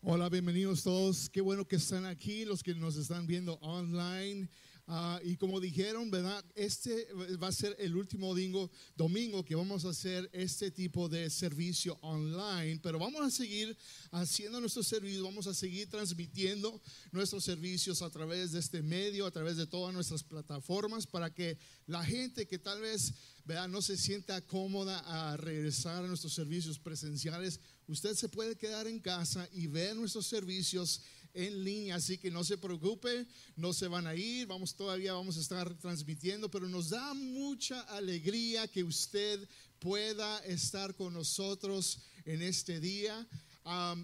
Hola, bienvenidos todos. Qué bueno que están aquí, los que nos están viendo online. Ah, y como dijeron, ¿verdad? Este va a ser el último domingo, domingo que vamos a hacer este tipo de servicio online, pero vamos a seguir haciendo nuestro servicio, vamos a seguir transmitiendo nuestros servicios a través de este medio, a través de todas nuestras plataformas, para que la gente que tal vez ¿verdad? no se sienta cómoda a regresar a nuestros servicios presenciales, usted se puede quedar en casa y ver nuestros servicios en línea, así que no se preocupe, no se van a ir, vamos todavía vamos a estar transmitiendo, pero nos da mucha alegría que usted pueda estar con nosotros en este día.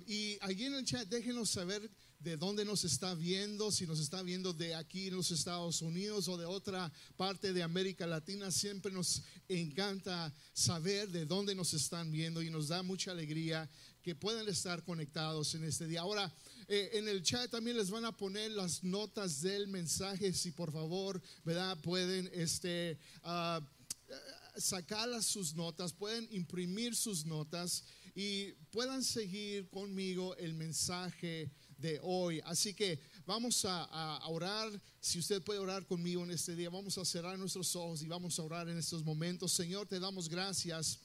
y allí en el chat déjenos saber de dónde nos está viendo, si nos está viendo de aquí en los Estados Unidos o de otra parte de América Latina. Siempre nos encanta saber de dónde nos están viendo y nos da mucha alegría que puedan estar conectados en este día. Ahora, eh, en el chat también les van a poner las notas del mensaje, si por favor, ¿verdad? Pueden este, uh, sacar sus notas, pueden imprimir sus notas y puedan seguir conmigo el mensaje de hoy. Así que vamos a, a, orar. Si usted puede orar conmigo en este día, vamos a cerrar nuestros ojos y vamos a orar en estos momentos. Señor, te damos gracias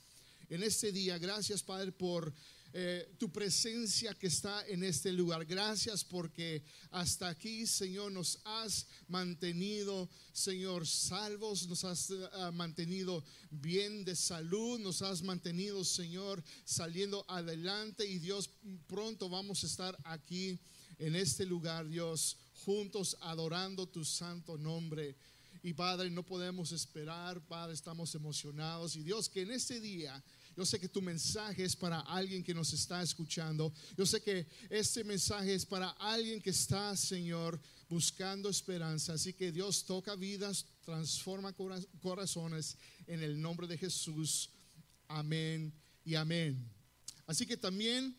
en este día. Gracias, Padre, por eh, tu presencia que está en este lugar. Gracias porque hasta aquí, Señor, nos has mantenido, Señor, salvos, nos has eh, mantenido bien de salud, nos has mantenido, Señor, saliendo adelante y Dios, pronto vamos a estar aquí en este lugar, Dios, juntos adorando tu santo nombre. Y Padre, no podemos esperar, Padre, estamos emocionados. Y Dios, que en este día yo sé que tu mensaje es para alguien que nos está escuchando. Yo sé que este mensaje es para alguien que está, Señor, buscando esperanza. Así que Dios toca vidas, transforma corazones en el nombre de Jesús. Amén y amén. Así que también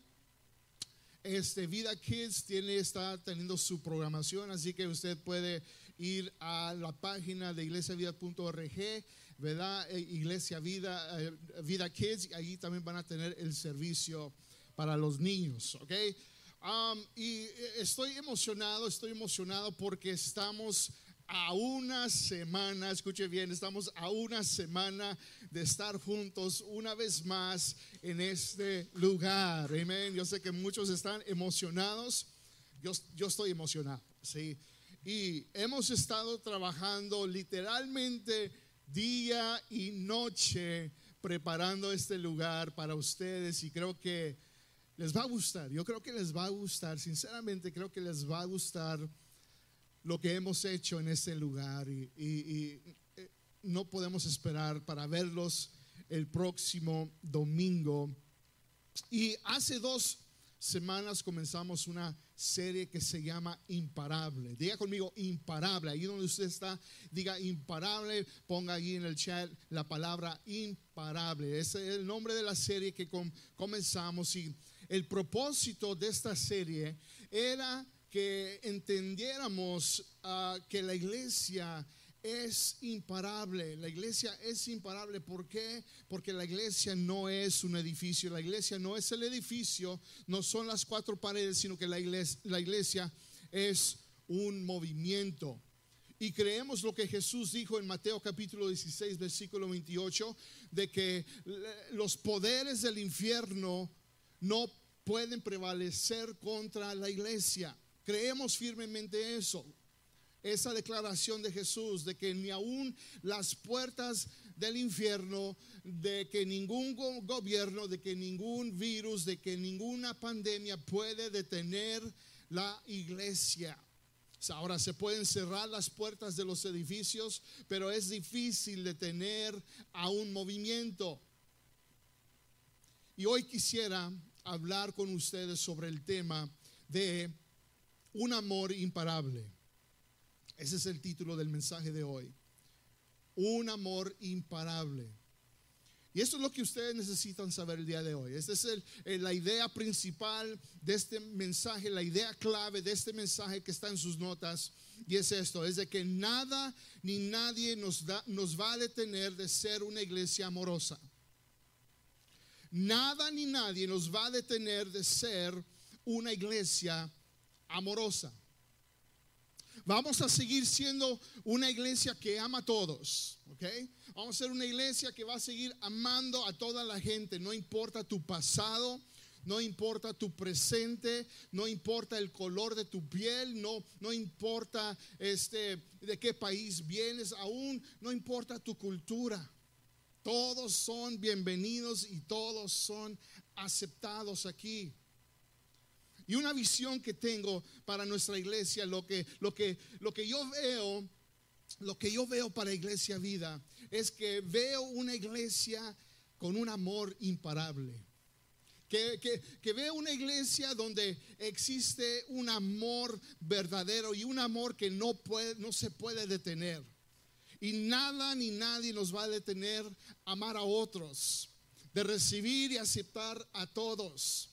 este Vida Kids tiene está teniendo su programación, así que usted puede ir a la página de iglesiavida.org ¿verdad? Eh, Iglesia Vida, eh, Vida Kids, y ahí también van a tener el servicio para los niños, ¿ok? Y eh, estoy emocionado, estoy emocionado porque estamos a una semana, escuche bien, estamos a una semana de estar juntos una vez más en este lugar. Amén. Yo sé que muchos están emocionados. Yo, yo estoy emocionado, sí. Y hemos estado trabajando literalmente día y noche preparando este lugar para ustedes y creo que les va a gustar. Yo creo que les va a gustar, sinceramente creo que les va a gustar lo que hemos hecho en este lugar y, eh, no podemos esperar para verlos el próximo domingo. Y hace dos semanas comenzamos una serie que se llama Imparable. Diga conmigo imparable. Ahí donde usted está, diga imparable. Ponga ahí en el chat la palabra imparable. Ese es el nombre de la serie que comenzamos. Y el propósito de esta serie era que entendiéramos ah, que la iglesia es imparable. La iglesia es imparable. ¿Por qué? Porque la iglesia no es un edificio. La iglesia no es el edificio, no son las cuatro paredes, sino que la iglesia, la iglesia es un movimiento. Y creemos lo que Jesús dijo en Mateo capítulo 16, versículo 28, de que los poderes del infierno no pueden prevalecer contra la iglesia. Creemos firmemente eso esa declaración de Jesús de que ni aún las puertas del infierno, de que ningún gobierno, de que ningún virus, de que ninguna pandemia puede detener la iglesia. Ahora se pueden cerrar las puertas de los edificios, pero es difícil detener a un movimiento. Y hoy quisiera hablar con ustedes sobre el tema de un amor imparable. Ese es el título del mensaje de hoy. Un amor imparable. Y eso es lo que ustedes necesitan saber el día de hoy. Esta es la idea principal de este mensaje, la idea clave de este mensaje que está en sus notas. Y es esto, es de que nada ni nadie nos, da, nos va a detener de ser una iglesia amorosa. Nada ni nadie nos va a detener de ser una iglesia amorosa. Vamos a seguir siendo una iglesia que ama a todos, ¿ok? Vamos a ser una iglesia que va a seguir amando a toda la gente, no importa tu pasado, no importa tu presente, no importa el color de tu piel, no, no importa este, de qué país vienes, aún no importa tu cultura. Todos son bienvenidos y todos son aceptados aquí. Y una visión que tengo para nuestra iglesia, lo que, lo que, lo que yo veo, lo que yo veo para Iglesia Vida, es que veo una iglesia con un amor imparable. Que, que, veo una iglesia donde existe un amor verdadero y un amor que no, puede, no se puede detener. Y nada ni nadie nos va a detener amar a otros, de recibir y aceptar a todos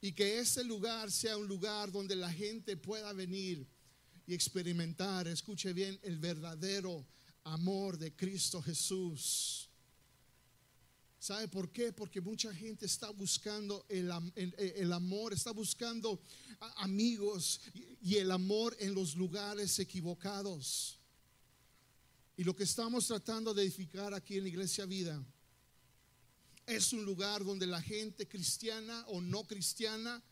y que ese lugar sea un lugar donde la gente pueda venir y experimentar, escuche bien, el verdadero amor de Cristo Jesús. ¿Sabe por qué? Porque mucha gente está buscando el, amor, está buscando amigos y el amor en los lugares equivocados. Y lo que estamos tratando de edificar aquí en la Iglesia Vida es un lugar donde la gente cristiana o no cristiana,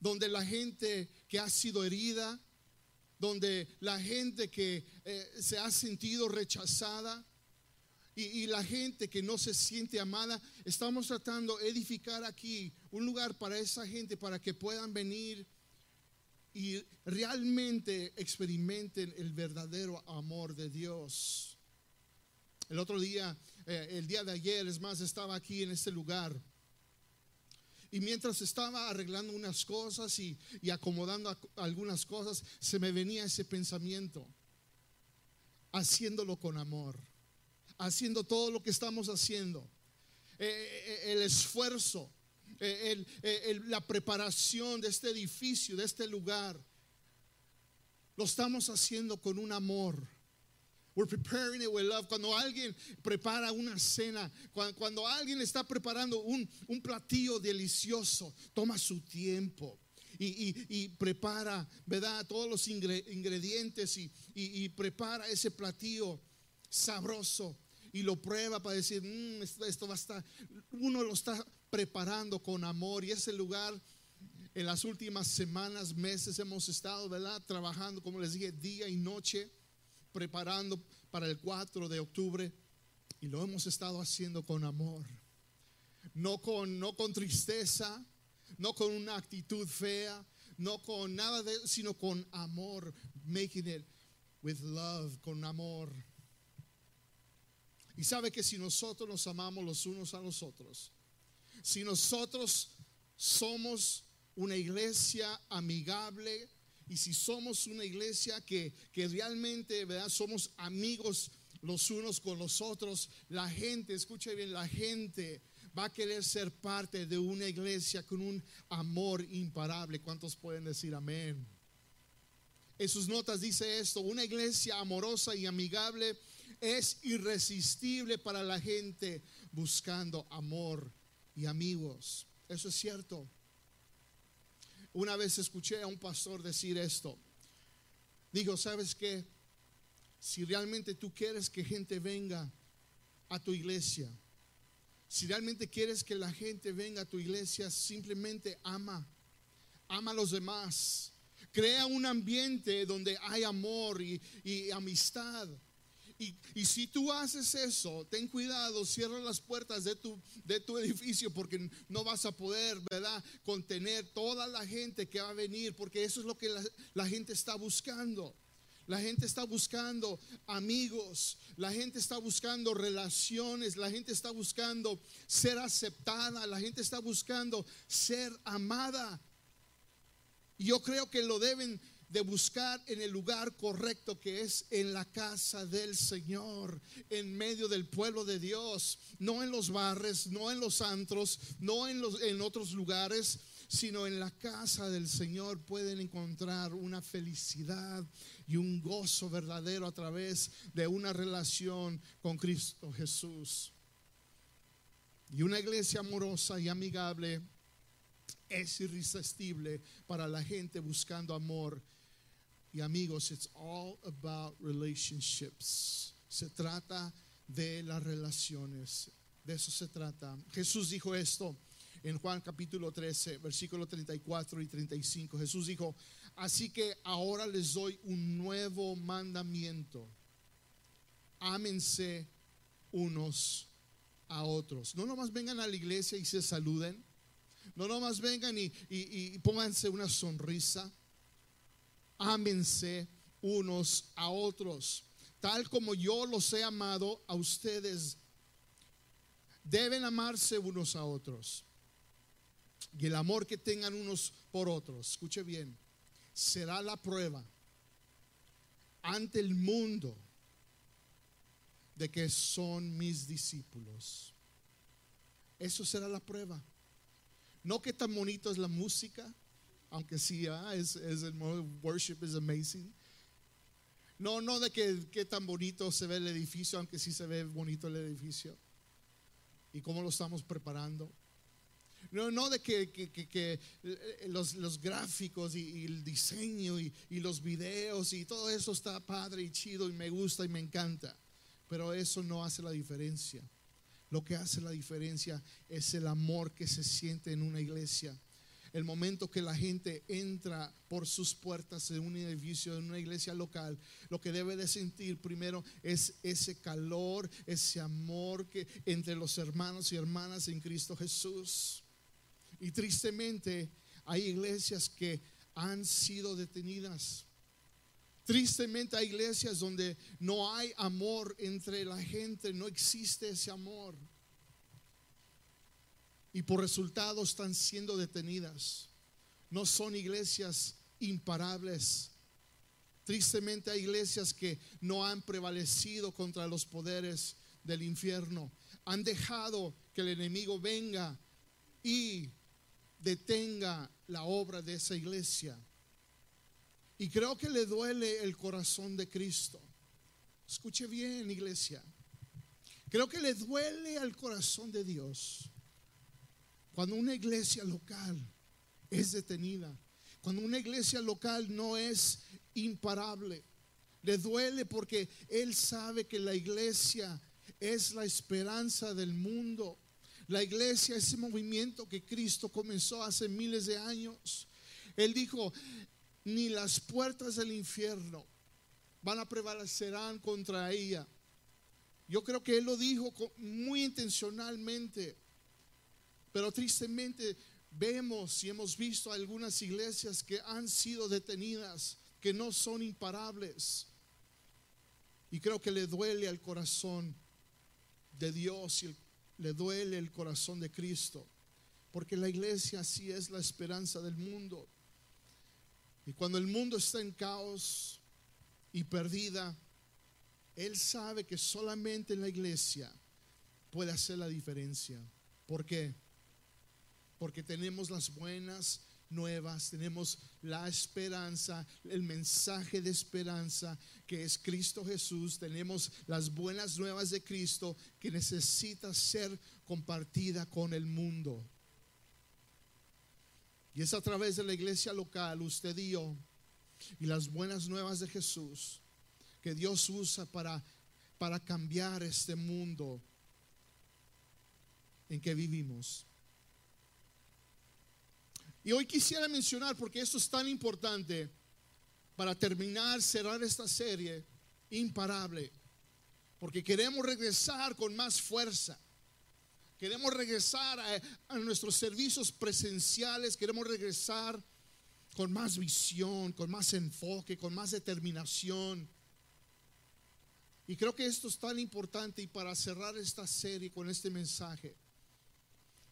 donde la gente que ha sido herida, donde la gente que eh, se ha sentido rechazada y, y, la gente que no se siente amada, estamos tratando de edificar aquí un lugar para esa gente, para que puedan venir y realmente experimenten el verdadero amor de Dios. El otro día eh, el día de ayer, es más, estaba aquí en este lugar. Y mientras estaba arreglando unas cosas y, acomodando algunas cosas, se me venía ese pensamiento, haciéndolo con amor, haciendo todo lo que estamos haciendo, eh, eh, el esfuerzo, la preparación de este edificio, de este lugar, lo estamos haciendo con un amor We're preparing it with love. Cuando alguien prepara una cena, cuando, alguien está preparando un, platillo delicioso, toma su tiempo. Y, prepara, ¿verdad? Todos los ingredientes y, prepara ese platillo sabroso y lo prueba para decir, mm, esto, esto va a estar, uno lo está preparando con amor y ese lugar en las últimas semanas, meses hemos estado, ¿verdad? Trabajando, como les dije, día y noche preparando para el 4 de octubre y lo hemos estado haciendo con amor. No con, no con tristeza, no con una actitud fea, no con nada de sino con amor, making it with love, con amor. Y sabe que si nosotros nos amamos los unos a los otros, si nosotros somos una iglesia amigable, y si somos una iglesia que, realmente ¿verdad? somos amigos los unos con los otros, la gente, escuche bien, la gente va a querer ser parte de una iglesia con un amor imparable. ¿Cuántos pueden decir amén? En sus notas dice esto, una iglesia amorosa y amigable es irresistible para la gente buscando amor y amigos. Eso es cierto. Una vez escuché a un pastor decir esto. Digo, ¿sabes qué? Si realmente tú quieres que gente venga a tu iglesia, si realmente quieres que la gente venga a tu iglesia, simplemente ama, ama a los demás. Crea un ambiente donde hay amor y, y amistad. Y, si tú haces eso, ten cuidado, cierra las puertas de tu, edificio porque no vas a poder, ¿verdad? Contener toda la gente que va a venir, porque eso es lo que la, la gente está buscando. La gente está buscando amigos, la gente está buscando relaciones, la gente está buscando ser aceptada, la gente está buscando ser amada. Yo creo que lo deben de buscar en el lugar correcto que es en la casa del Señor, en medio del pueblo de Dios, no en los barres, no en los antros, no en, los, en otros lugares, sino en la casa del Señor pueden encontrar una felicidad y un gozo verdadero a través de una relación con Cristo Jesús. Y una iglesia amorosa y amigable es irresistible para la gente buscando amor. Y amigos, it's all about relationships. Se trata de las relaciones. De eso se trata. Jesús dijo esto en Juan capítulo 13, versículo 34 y 35. Jesús dijo, así que ahora les doy un nuevo mandamiento. Ámense unos a otros. No nomás vengan a la iglesia y se saluden. No nomás vengan y, y, pónganse una sonrisa. Ámense unos a otros. Tal como yo los he amado a ustedes, deben amarse unos a otros. Y el amor que tengan unos por otros, escuche bien, será la prueba ante el mundo de que son mis discípulos. Eso será la prueba. No que tan bonito es la música, aunque sí, ah, es, es, el worship is amazing. No, no de que, tan bonito se ve el edificio, aunque sí se ve bonito el edificio. Y cómo lo estamos preparando. No, no de que, que, eh, los, los, gráficos y, el diseño y, y los videos y todo eso está padre y chido y me gusta y me encanta. Pero eso no hace la diferencia. Lo que hace la diferencia es el amor que se siente en una iglesia. El momento que la gente entra por sus puertas en un edificio, en una iglesia local, lo que debe de sentir primero es ese calor, ese amor que entre los hermanos y hermanas en Cristo Jesús. Y tristemente hay iglesias que han sido detenidas Tristemente hay iglesias donde no hay amor entre la gente, no existe ese amor. Y por resultado están siendo detenidas. No son iglesias imparables. Tristemente hay iglesias que no han prevalecido contra los poderes del infierno. Han dejado que el enemigo venga y detenga la obra de esa iglesia. Y creo que le duele el corazón de Cristo. Escuche bien, iglesia. Creo que le duele al corazón de Dios cuando una iglesia local es detenida, cuando una iglesia local no es imparable. Le duele porque Él sabe que la iglesia es la esperanza del mundo. La iglesia, ese movimiento que Cristo comenzó hace miles de años. Él dijo, ni las puertas del infierno van a prevalecerán contra ella. Yo creo que él lo dijo muy intencionalmente, pero tristemente vemos y hemos visto algunas iglesias que han sido detenidas, que no son imparables. Y creo que le duele al corazón de Dios y le duele el corazón de Cristo, porque la iglesia sí es la esperanza del mundo. Y cuando el mundo está en caos y perdida, Él sabe que solamente en la iglesia puede hacer la diferencia. ¿Por qué? Porque tenemos las buenas nuevas, tenemos la esperanza, el mensaje de esperanza que es Cristo Jesús, tenemos las buenas nuevas de Cristo que necesita ser compartida con el mundo. Y es a través de la iglesia local, usted y yo, y las buenas nuevas de Jesús, que Dios usa para, para cambiar este mundo en que vivimos. Y hoy quisiera mencionar, porque esto es tan importante, para terminar, cerrar esta serie imparable, porque queremos regresar con más fuerza. Queremos regresar a, nuestros servicios presenciales, queremos regresar con más visión, con más enfoque, con más determinación. Y creo que esto es tan importante y para cerrar esta serie con este mensaje,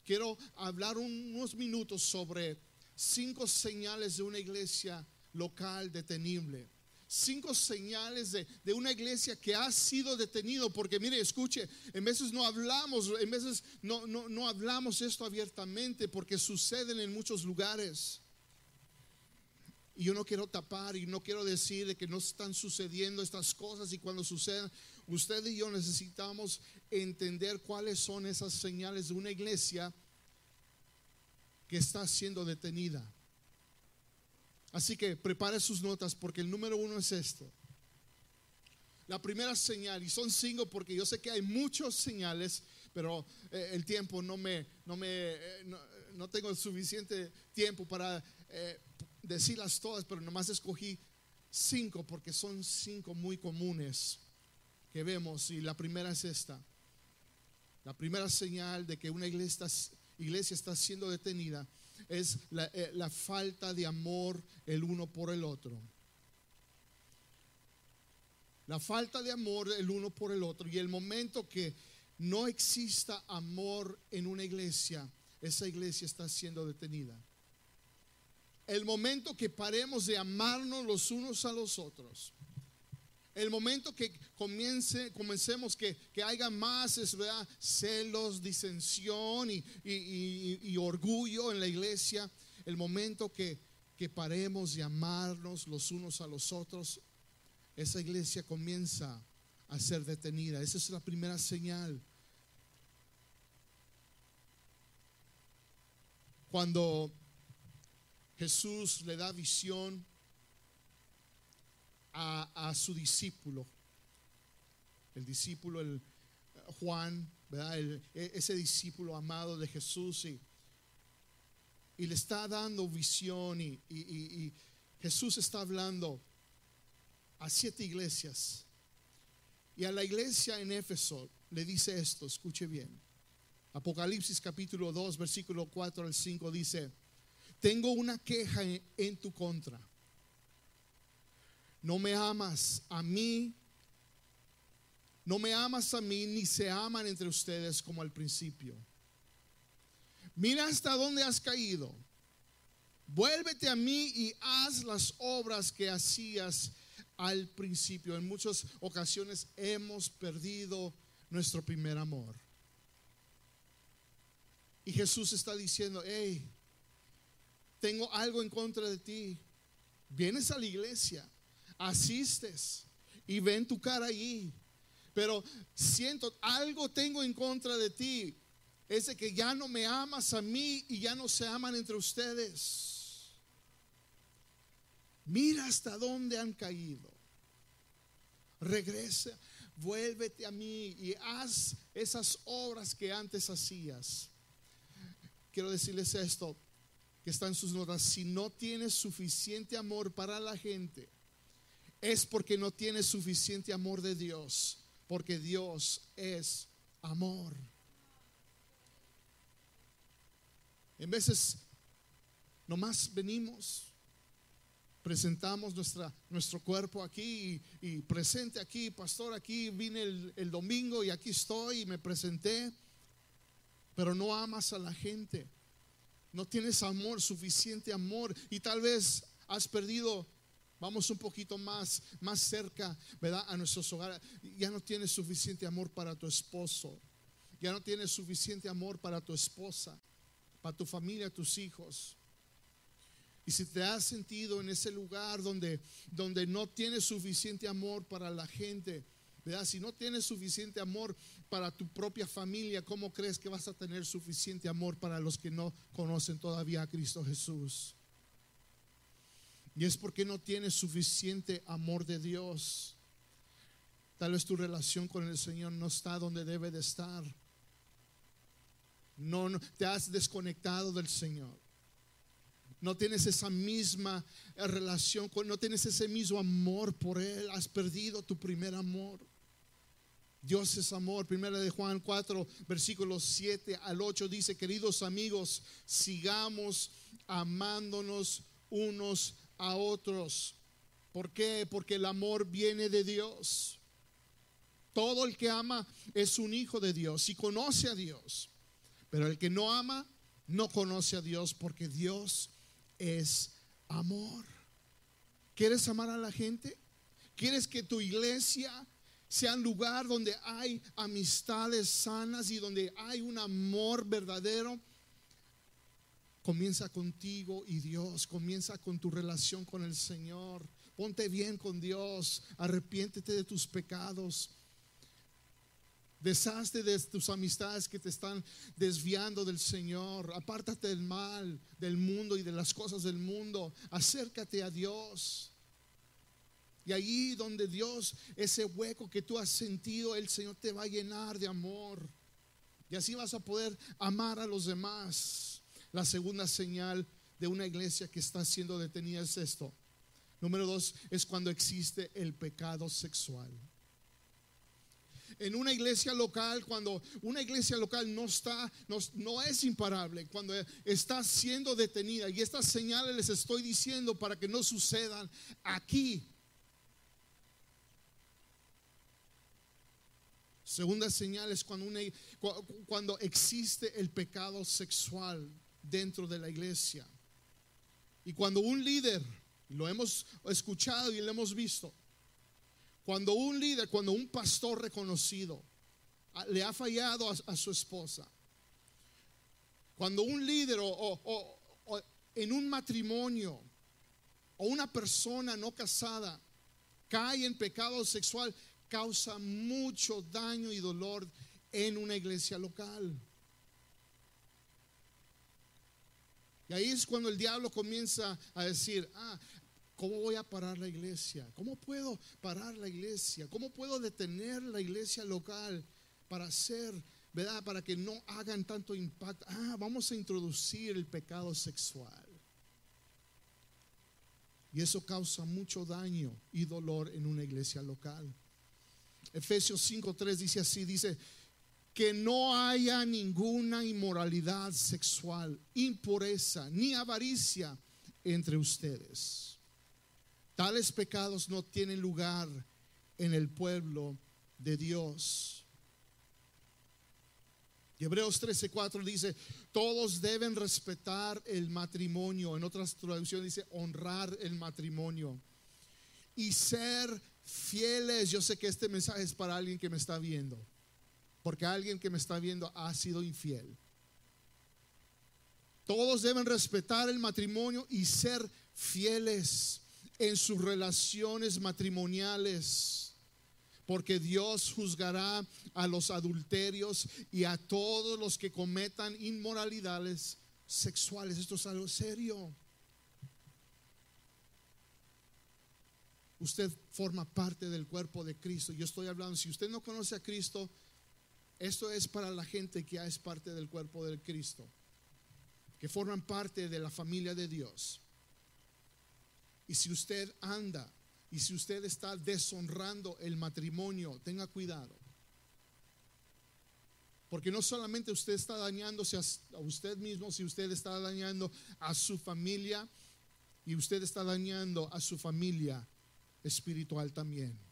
quiero hablar unos minutos sobre cinco señales de una iglesia local detenible cinco señales de, una iglesia que ha sido detenido, porque mire, escuche, en veces no hablamos, en veces no, no, no hablamos esto abiertamente porque suceden en muchos lugares. Y yo no quiero tapar y no quiero decir de que no están sucediendo estas cosas y cuando sucedan, usted y yo necesitamos entender cuáles son esas señales de una iglesia que está siendo detenida. Así que prepare sus notas porque el número uno es esto. La primera señal, y son cinco porque yo sé que hay muchas señales, pero eh, el tiempo no me, no me, eh, no, tengo suficiente tiempo para eh, decirlas todas, pero nomás escogí cinco porque son cinco muy comunes que vemos y la primera es esta. La primera señal de que una iglesia, iglesia está siendo detenida es la, la falta de amor el uno por el otro. La falta de amor el uno por el otro y el momento que no exista amor en una iglesia, esa iglesia está siendo detenida. El momento que paremos de amarnos los unos a los otros. El momento que comience, comencemos que, que haya más celos, disensión y, orgullo en la iglesia. El momento que, que paremos de amarnos los unos a los otros, esa iglesia comienza a ser detenida. Esa es la primera señal. Cuando Jesús le da visión a, su discípulo, el discípulo, el Juan, ¿verdad? E, ese discípulo amado de Jesús y, y le está dando visión y, y Jesús está hablando a siete iglesias. Y a la iglesia en Éfeso le dice esto, escuche bien. Apocalipsis capítulo 2, versículo 4 al 5 dice, tengo una queja en, tu contra. No me amas a mí, no me amas a mí, ni se aman entre ustedes como al principio. Mira hasta dónde has caído. Vuélvete a mí y haz las obras que hacías al principio. En muchas ocasiones hemos perdido nuestro primer amor. Y Jesús está diciendo, hey, tengo algo en contra de ti. Vienes a la iglesia, asistes y ven tu cara allí. Pero siento, algo tengo en contra de ti. Es de que ya no me amas a mí y ya no se aman entre ustedes. Mira hasta dónde han caído. Regresa, vuélvete a mí y haz esas obras que antes hacías. Quiero decirles esto, que está en sus notas. Si no tienes suficiente amor para la gente, es porque no tienes suficiente amor de Dios, porque Dios es amor. En veces nomás venimos presentamos nuestra, nuestro cuerpo aquí y, presente aquí, pastor, aquí vine el, el domingo y aquí estoy y me presenté, pero no amas a la gente, no tienes amor, suficiente amor y tal vez has perdido Vamos un poquito más, más cerca, ¿verdad? A nuestros hogares. Ya no tienes suficiente amor para tu esposo. Ya no tienes suficiente amor para tu esposa, para tu familia, tus hijos. Y si te has sentido en ese lugar donde, donde no tienes suficiente amor para la gente, ¿verdad? Si no tienes suficiente amor para tu propia familia, ¿cómo crees que vas a tener suficiente amor para los que no conocen todavía a Cristo Jesús? Y es porque no tienes suficiente amor de Dios. Tal vez tu relación con el Señor no está donde debe de estar. No, no te has desconectado del Señor no tienes esa misma relación, no tienes ese mismo amor por Él, has perdido tu primer amor. Dios es amor. Primera de Juan 4, versículos 7 al 8 dice, queridos amigos, sigamos amándonos unos a otros. ¿Por qué? Porque el amor viene de Dios. Todo el que ama es un hijo de Dios y conoce a Dios. Pero el que no ama no conoce a Dios porque Dios es amor. ¿Quieres amar a la gente? ¿Quieres que tu iglesia sea un lugar donde hay amistades sanas y donde hay un amor verdadero? Comienza contigo y Dios, comienza con tu relación con el Señor. Ponte bien con Dios, arrepiéntete de tus pecados. Deshazte de tus amistades que te están desviando del Señor. Apártate del mal, del mundo y de las cosas del mundo. Acércate a Dios. Y allí donde Dios, ese hueco que tú has sentido, el Señor te va a llenar de amor. Y así vas a poder amar a los demás. La segunda señal de una iglesia que está siendo detenida es esto. Número dos es cuando existe el pecado sexual. En una iglesia local, cuando una iglesia local no está, no, no, es imparable, cuando está siendo detenida, y estas señales les estoy diciendo para que no sucedan aquí Segunda señal es cuando, cuando existe el pecado sexual dentro de la iglesia. Y cuando un líder, lo hemos escuchado y lo hemos visto, cuando un líder, cuando un pastor reconocido le ha fallado a, su esposa, cuando un líder o en un matrimonio o una persona no casada cae en pecado sexual, causa mucho daño y dolor en una iglesia local. Y ahí es cuando el diablo comienza a decir, ah, ¿cómo voy a parar la iglesia? ¿Cómo puedo parar la iglesia? ¿Cómo puedo detener la iglesia local para hacer, verdad? Para que no hagan tanto impacto. Ah, vamos a introducir el pecado sexual. Y eso causa mucho daño y dolor en una iglesia local. Efesios 5:3 dice así, dice que no haya ninguna inmoralidad sexual, impureza, ni avaricia entre ustedes. Tales pecados no tienen lugar en el pueblo de Dios. Y Hebreos 13:4 dice, todos deben respetar el matrimonio. En otras traducciones dice, honrar el matrimonio. Y ser fieles. Yo sé que este mensaje es para alguien que me está viendo, porque alguien que me está viendo ha sido infiel. Todos deben respetar el matrimonio y ser fieles en sus relaciones matrimoniales, porque Dios juzgará a los adulterios y a todos los que cometan inmoralidades sexuales. Esto es algo serio. Usted forma parte del cuerpo de Cristo. Yo estoy hablando, si usted no conoce a Cristo, esto es para la gente que ya es parte del cuerpo de Cristo, que forman parte de la familia de Dios. Y si usted anda y si usted está deshonrando el matrimonio, tenga cuidado. Porque no solamente usted está dañándose a usted mismo, si usted está dañando a su familia y usted está dañando a su familia espiritual también.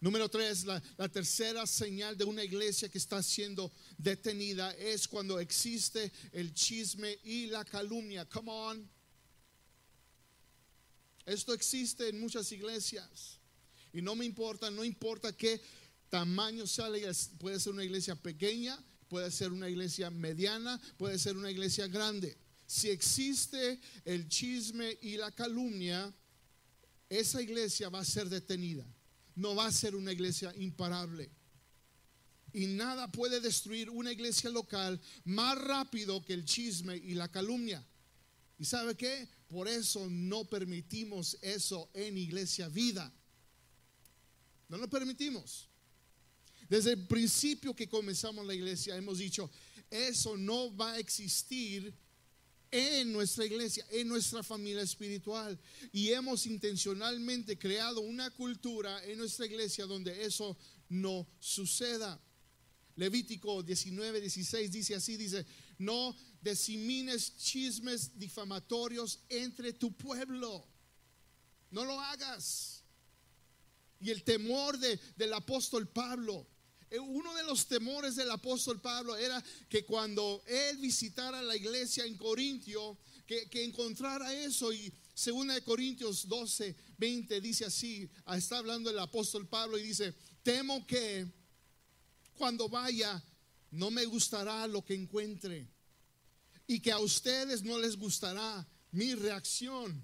Número tres, la, tercera señal de una iglesia que está siendo detenida es cuando existe el chisme y la calumnia. Come on. Esto existe en muchas iglesias. Y no me importa, no importa qué tamaño sea Puede ser una iglesia pequeña, puede ser una iglesia mediana, puede ser una iglesia grande. Si existe el chisme y la calumnia, esa iglesia va a ser detenida. No va a ser una iglesia imparable. Y nada puede destruir una iglesia local más rápido que el chisme y la calumnia. ¿Y sabe qué? Por eso no permitimos eso en iglesia vida. No lo permitimos. Desde el principio que comenzamos la iglesia hemos dicho, eso no va a existir en nuestra iglesia, en nuestra familia espiritual. Y hemos intencionalmente creado una cultura en nuestra iglesia donde eso no suceda. Levítico 19, 16 dice así, dice, no desimines chismes difamatorios entre tu pueblo. No lo hagas. Y el temor de, del apóstol Pablo uno de los temores del apóstol Pablo era que cuando él visitara la iglesia en Corintio, que, encontrara eso. Y segunda de Corintios 12, 20 dice así, ah, está hablando el apóstol Pablo y dice, temo que cuando vaya no me gustará lo que encuentre y que a ustedes no les gustará mi reacción.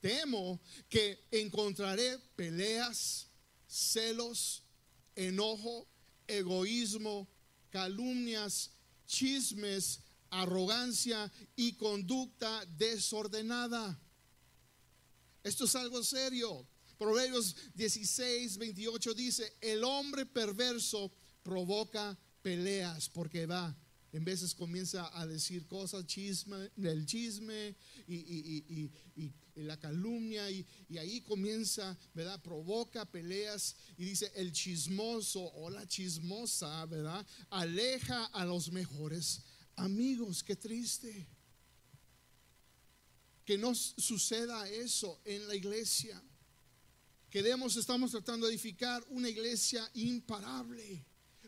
Temo que encontraré peleas, celos, enojo, egoísmo, calumnias, chismes, arrogancia y conducta desordenada. Esto es algo serio. Proverbios 16, 28 dice, el hombre perverso provoca peleas porque va, en veces comienza a decir cosas, chisme, del chisme y, la calumnia y, ahí comienza, ¿verdad? Provoca peleas y dice, el chismoso o la chismosa, ¿verdad? Aleja a los mejores amigos, qué triste. Que no suceda eso en la iglesia. Queremos, estamos tratando de edificar una iglesia imparable,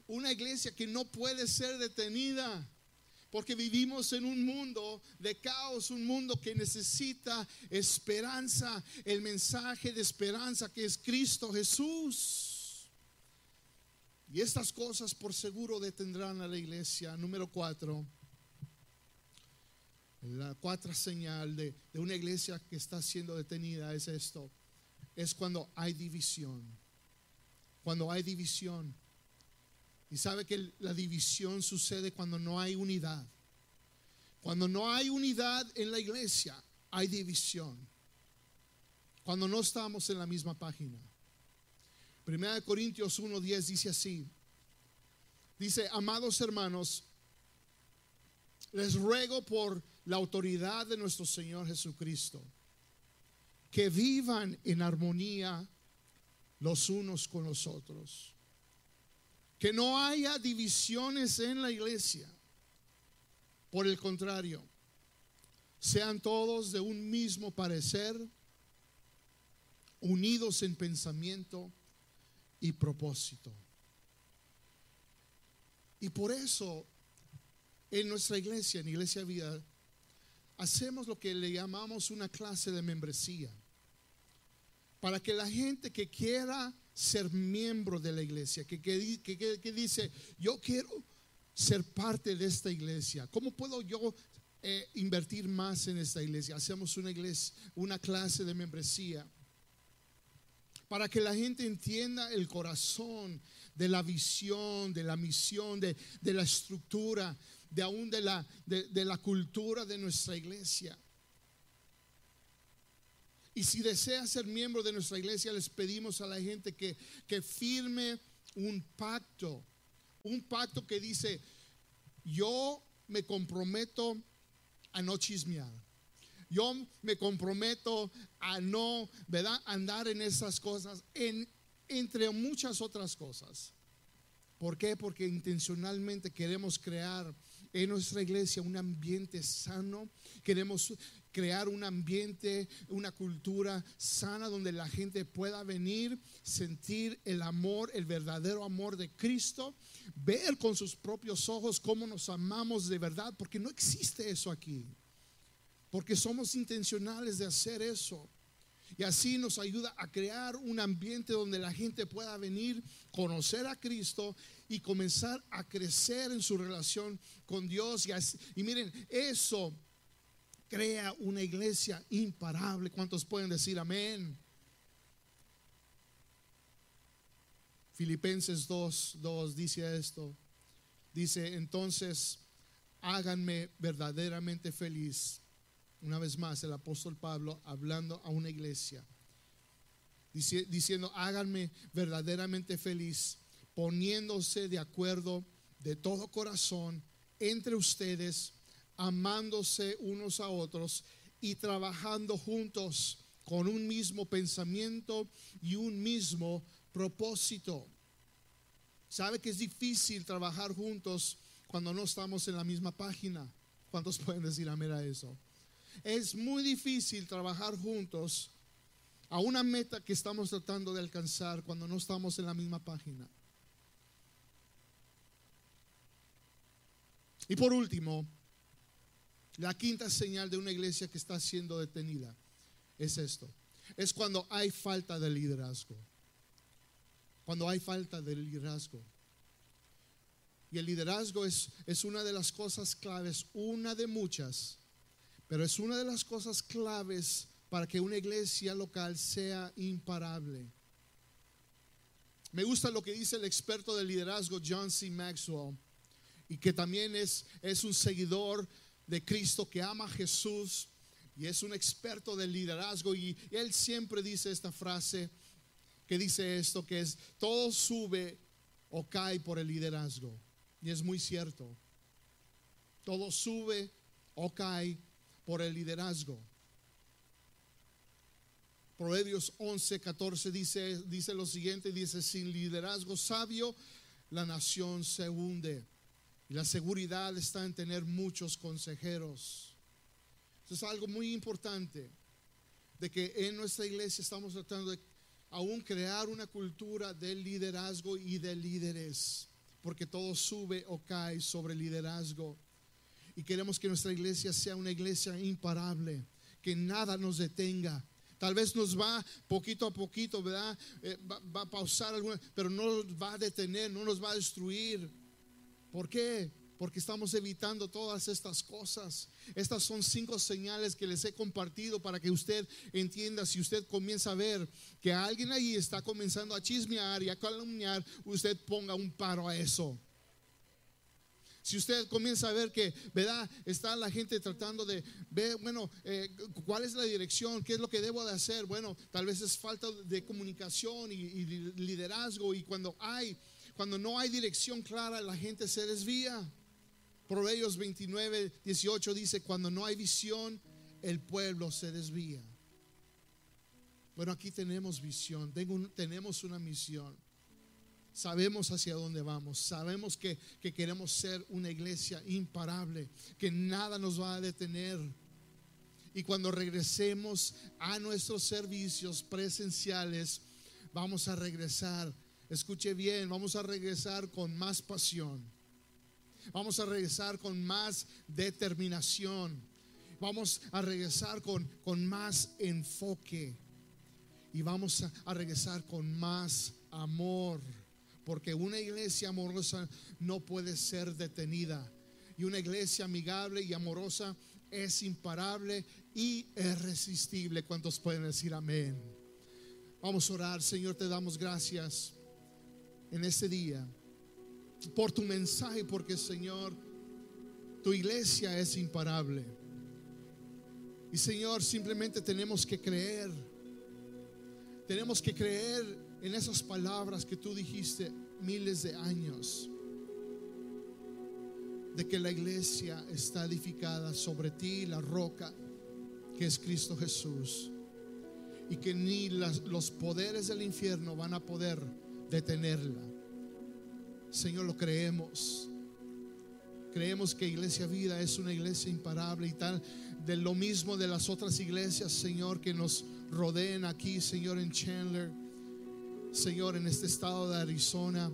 una iglesia que no puede ser detenida, porque vivimos en un mundo de caos, un mundo que necesita esperanza, el mensaje de esperanza que es Cristo Jesús. Y estas cosas por seguro detendrán a la iglesia. Número cuatro, la cuarta señal de, de una iglesia que está siendo detenida es esto es cuando hay división. Cuando hay división. Y sabe que la división sucede cuando no hay unidad. Cuando no hay unidad en la iglesia, hay división. Cuando no estamos en la misma página. Primera de Corintios 1:10 dice así. Dice, "Amados hermanos, les ruego por la autoridad de nuestro Señor Jesucristo, que vivan en armonía los unos con los otros. Que no haya divisiones en la iglesia. Por el contrario, sean todos de un mismo parecer, unidos en pensamiento y propósito. Y por eso en nuestra iglesia, en Iglesia Vida, hacemos lo que le llamamos una clase de membresía para que la gente que quiera ser miembro de la iglesia, que, dice, yo quiero ser parte de esta iglesia, ¿cómo puedo yo eh, invertir más en esta iglesia? Hacemos una iglesia, una clase de membresía para que la gente entienda el corazón de la visión, de la misión, de, la estructura, de aún de la, de la cultura de nuestra iglesia. Y si desea ser miembro de nuestra iglesia, les pedimos a la gente que, que firme un pacto. Un pacto que dice, yo me comprometo a no chismear. Yo me comprometo a no, ¿verdad? Andar en esas cosas, en, entre muchas otras cosas. ¿Por qué? Porque intencionalmente queremos crear en nuestra iglesia un ambiente sano. Queremos crear un ambiente, una cultura sana donde la gente pueda venir, sentir el amor, el verdadero amor de Cristo, ver con sus propios ojos cómo nos amamos de verdad, porque no existe eso aquí, porque somos intencionales de hacer eso. Y así nos ayuda a crear un ambiente donde la gente pueda venir, conocer a Cristo y comenzar a crecer en su relación con Dios. Y, y miren, eso crea una iglesia imparable. ¿Cuántos pueden decir amén? Filipenses 2, 2 dice esto. Dice, entonces, háganme verdaderamente feliz. Una vez más, el apóstol Pablo hablando a una iglesia, diciendo, háganme verdaderamente feliz, poniéndose de acuerdo de todo corazón entre ustedes amándose unos a otros y trabajando juntos con un mismo pensamiento y un mismo propósito. ¿Sabe que es difícil trabajar juntos cuando no estamos en la misma página? ¿Cuántos pueden decir amén a eso? Es muy difícil trabajar juntos a una meta que estamos tratando de alcanzar cuando no estamos en la misma página. Y por último, la quinta señal de una iglesia que está siendo detenida es esto. Es cuando hay falta de liderazgo. Cuando hay falta de liderazgo. Y el liderazgo es, es una de las cosas claves, una de muchas, pero es una de las cosas claves para que una iglesia local sea imparable. Me gusta lo que dice el experto de liderazgo John C. Maxwell y que también es, es un seguidor de Cristo que ama a Jesús y es un experto del liderazgo y él siempre dice esta frase que dice esto que es todo sube o cae por el liderazgo y es muy cierto. Todo sube o cae por el liderazgo. Proverbios 11, 14 dice, dice lo siguiente, dice, sin liderazgo sabio, la nación se hunde. Y la seguridad está en tener muchos consejeros. Eso es algo muy importante, de que en nuestra iglesia estamos tratando de aún crear una cultura de liderazgo y de líderes, porque todo sube o cae sobre liderazgo. Y queremos que nuestra iglesia sea una iglesia imparable, que nada nos detenga Tal vez nos va poquito a poquito, ¿verdad? Eh, va, a pausar alguna, pero no nos va a detener, no nos va a destruir. ¿Por qué? Porque estamos evitando todas estas cosas. Estas son cinco señales que les he compartido para que usted entienda. Si usted comienza a ver que alguien ahí está comenzando a chismear y a calumniar, usted ponga un paro a eso. Si usted comienza a ver que, ¿verdad? Está la gente tratando de ver, bueno, eh, ¿cuál es la dirección? ¿Qué es lo que debo de hacer? Bueno, tal vez es falta de comunicación y liderazgo y cuando hay, cuando no hay dirección clara, la gente se desvía. Proverbios 29, 18 dice, cuando no hay visión, el pueblo se desvía. Bueno, aquí tenemos visión, tenemos una misión. Sabemos hacia dónde vamos. Sabemos que, queremos ser una iglesia imparable, que nada nos va a detener. Y cuando regresemos a nuestros servicios presenciales, vamos a regresar. Escuche bien, vamos a regresar con más pasión. Vamos a regresar con más determinación. Vamos a regresar con, con más enfoque. Y vamos a, a regresar con más amor porque una iglesia amorosa no puede ser detenida. Y una iglesia amigable y amorosa es imparable y irresistible. ¿Cuántos pueden decir amén? Vamos a orar, Señor, te damos gracias en este día por tu mensaje, porque Señor, tu iglesia es imparable. Y Señor, simplemente tenemos que creer. Tenemos que creer en esas palabras que tú dijiste miles de años, de que la iglesia está edificada sobre ti, la roca, que es Cristo Jesús, y que ni los poderes del infierno van a poder detenerla. Señor, lo creemos. Creemos que Iglesia Vida es una iglesia imparable y tal, de lo mismo de las otras iglesias, Señor, que nos rodeen aquí, Señor, en Chandler Señor, en este estado de Arizona,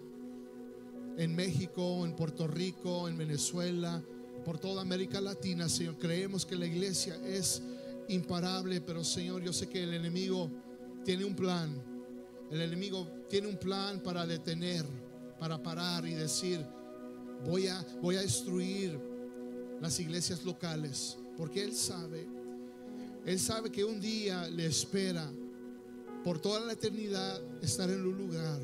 en México, en Puerto Rico, en Venezuela, por toda América Latina, Señor. Creemos que la iglesia es imparable, pero Señor, yo sé que el enemigo tiene un plan. El enemigo tiene un plan para detener, para parar y decir, voy a, voy a destruir las iglesias locales, porque Él sabe, Él sabe que un día le espera por toda la eternidad estar en un lugar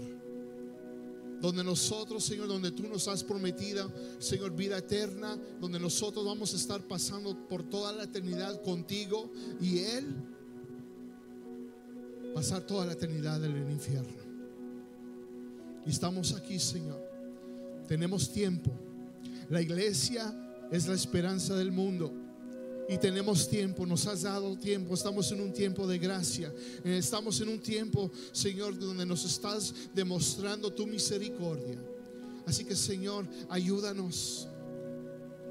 donde nosotros, Señor, donde tú nos has prometido, Señor, vida eterna, donde nosotros vamos a estar pasando por toda la eternidad contigo y Él pasar toda la eternidad en el infierno. Y estamos aquí, Señor. Tenemos tiempo. La iglesia es la esperanza del mundo y tenemos tiempo, nos has dado tiempo, estamos en un tiempo de gracia, eh, estamos en un tiempo, Señor, donde nos estás demostrando tu misericordia. Así que, Señor, ayúdanos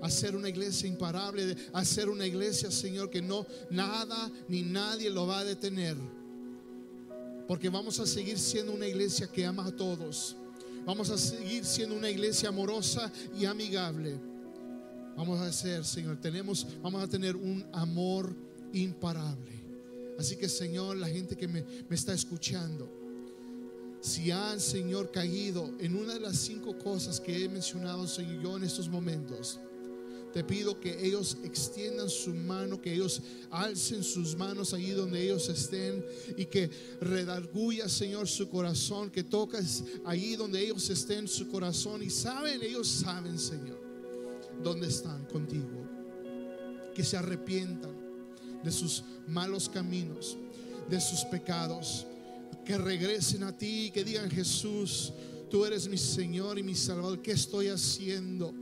a ser una iglesia imparable, a ser una iglesia, Señor, que no nada ni nadie lo va a detener. Porque vamos a seguir siendo una iglesia que ama a todos. Vamos a seguir siendo una iglesia amorosa y amigable vamos a hacer, Señor, tenemos, vamos a tener un amor imparable. Así que, Señor, la gente que me, está escuchando, si han, Señor, caído en una de las cinco cosas que he mencionado, Señor, yo en estos momentos, Te pido que ellos extiendan su mano, que ellos alcen sus manos allí donde ellos estén y que redarguya, Señor, su corazón, que tocas allí donde ellos estén su corazón y saben, ellos saben, Señor, dónde están contigo. Que se arrepientan de sus malos caminos, de sus pecados, que regresen a ti y que digan, Jesús, tú eres mi Señor y mi Salvador, ¿qué estoy haciendo?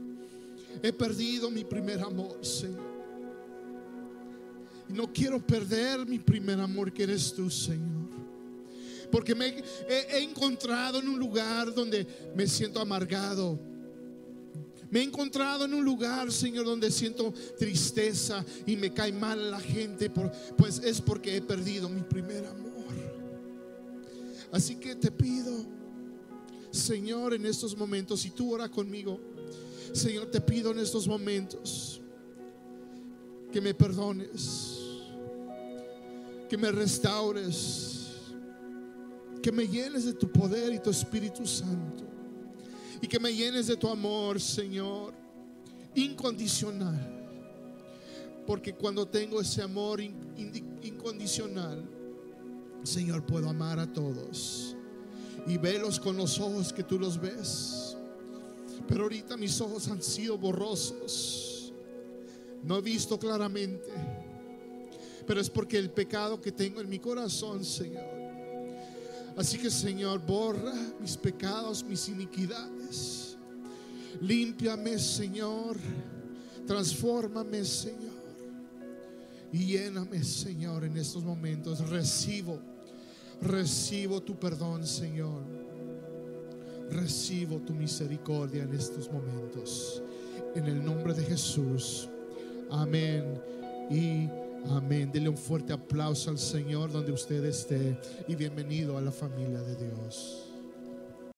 He perdido mi primer amor, Señor. No quiero perder mi primer amor que eres tú, Señor. Porque me he, he encontrado en un lugar donde me siento amargado. Me he encontrado en un lugar, Señor, donde siento tristeza y me cae mal la gente, por, pues es porque he perdido mi primer amor. Así que te pido, Señor, en estos momentos, si tú ora conmigo, Señor, te pido en estos momentos que me perdones, que me restaures, que me llenes de tu poder y tu Espíritu Santo y que me llenes de tu amor, Señor, incondicional. Porque cuando tengo ese amor incondicional, Señor, puedo amar a todos y verlos con los ojos que tú los ves. Pero ahorita mis ojos han sido borrosos. No he visto claramente. Pero es porque el pecado que tengo en mi corazón, Señor. Así que, Señor, borra mis pecados, mis iniquidades. Límpiame, Señor. Transfórmame, Señor. Y lléname, Señor, en estos momentos. Recibo, recibo tu perdón, Señor. Recibo tu misericordia en estos momentos. En el nombre de Jesús. Amén. Y amén. Dele un fuerte aplauso al Señor donde usted esté. Y bienvenido a la familia de Dios.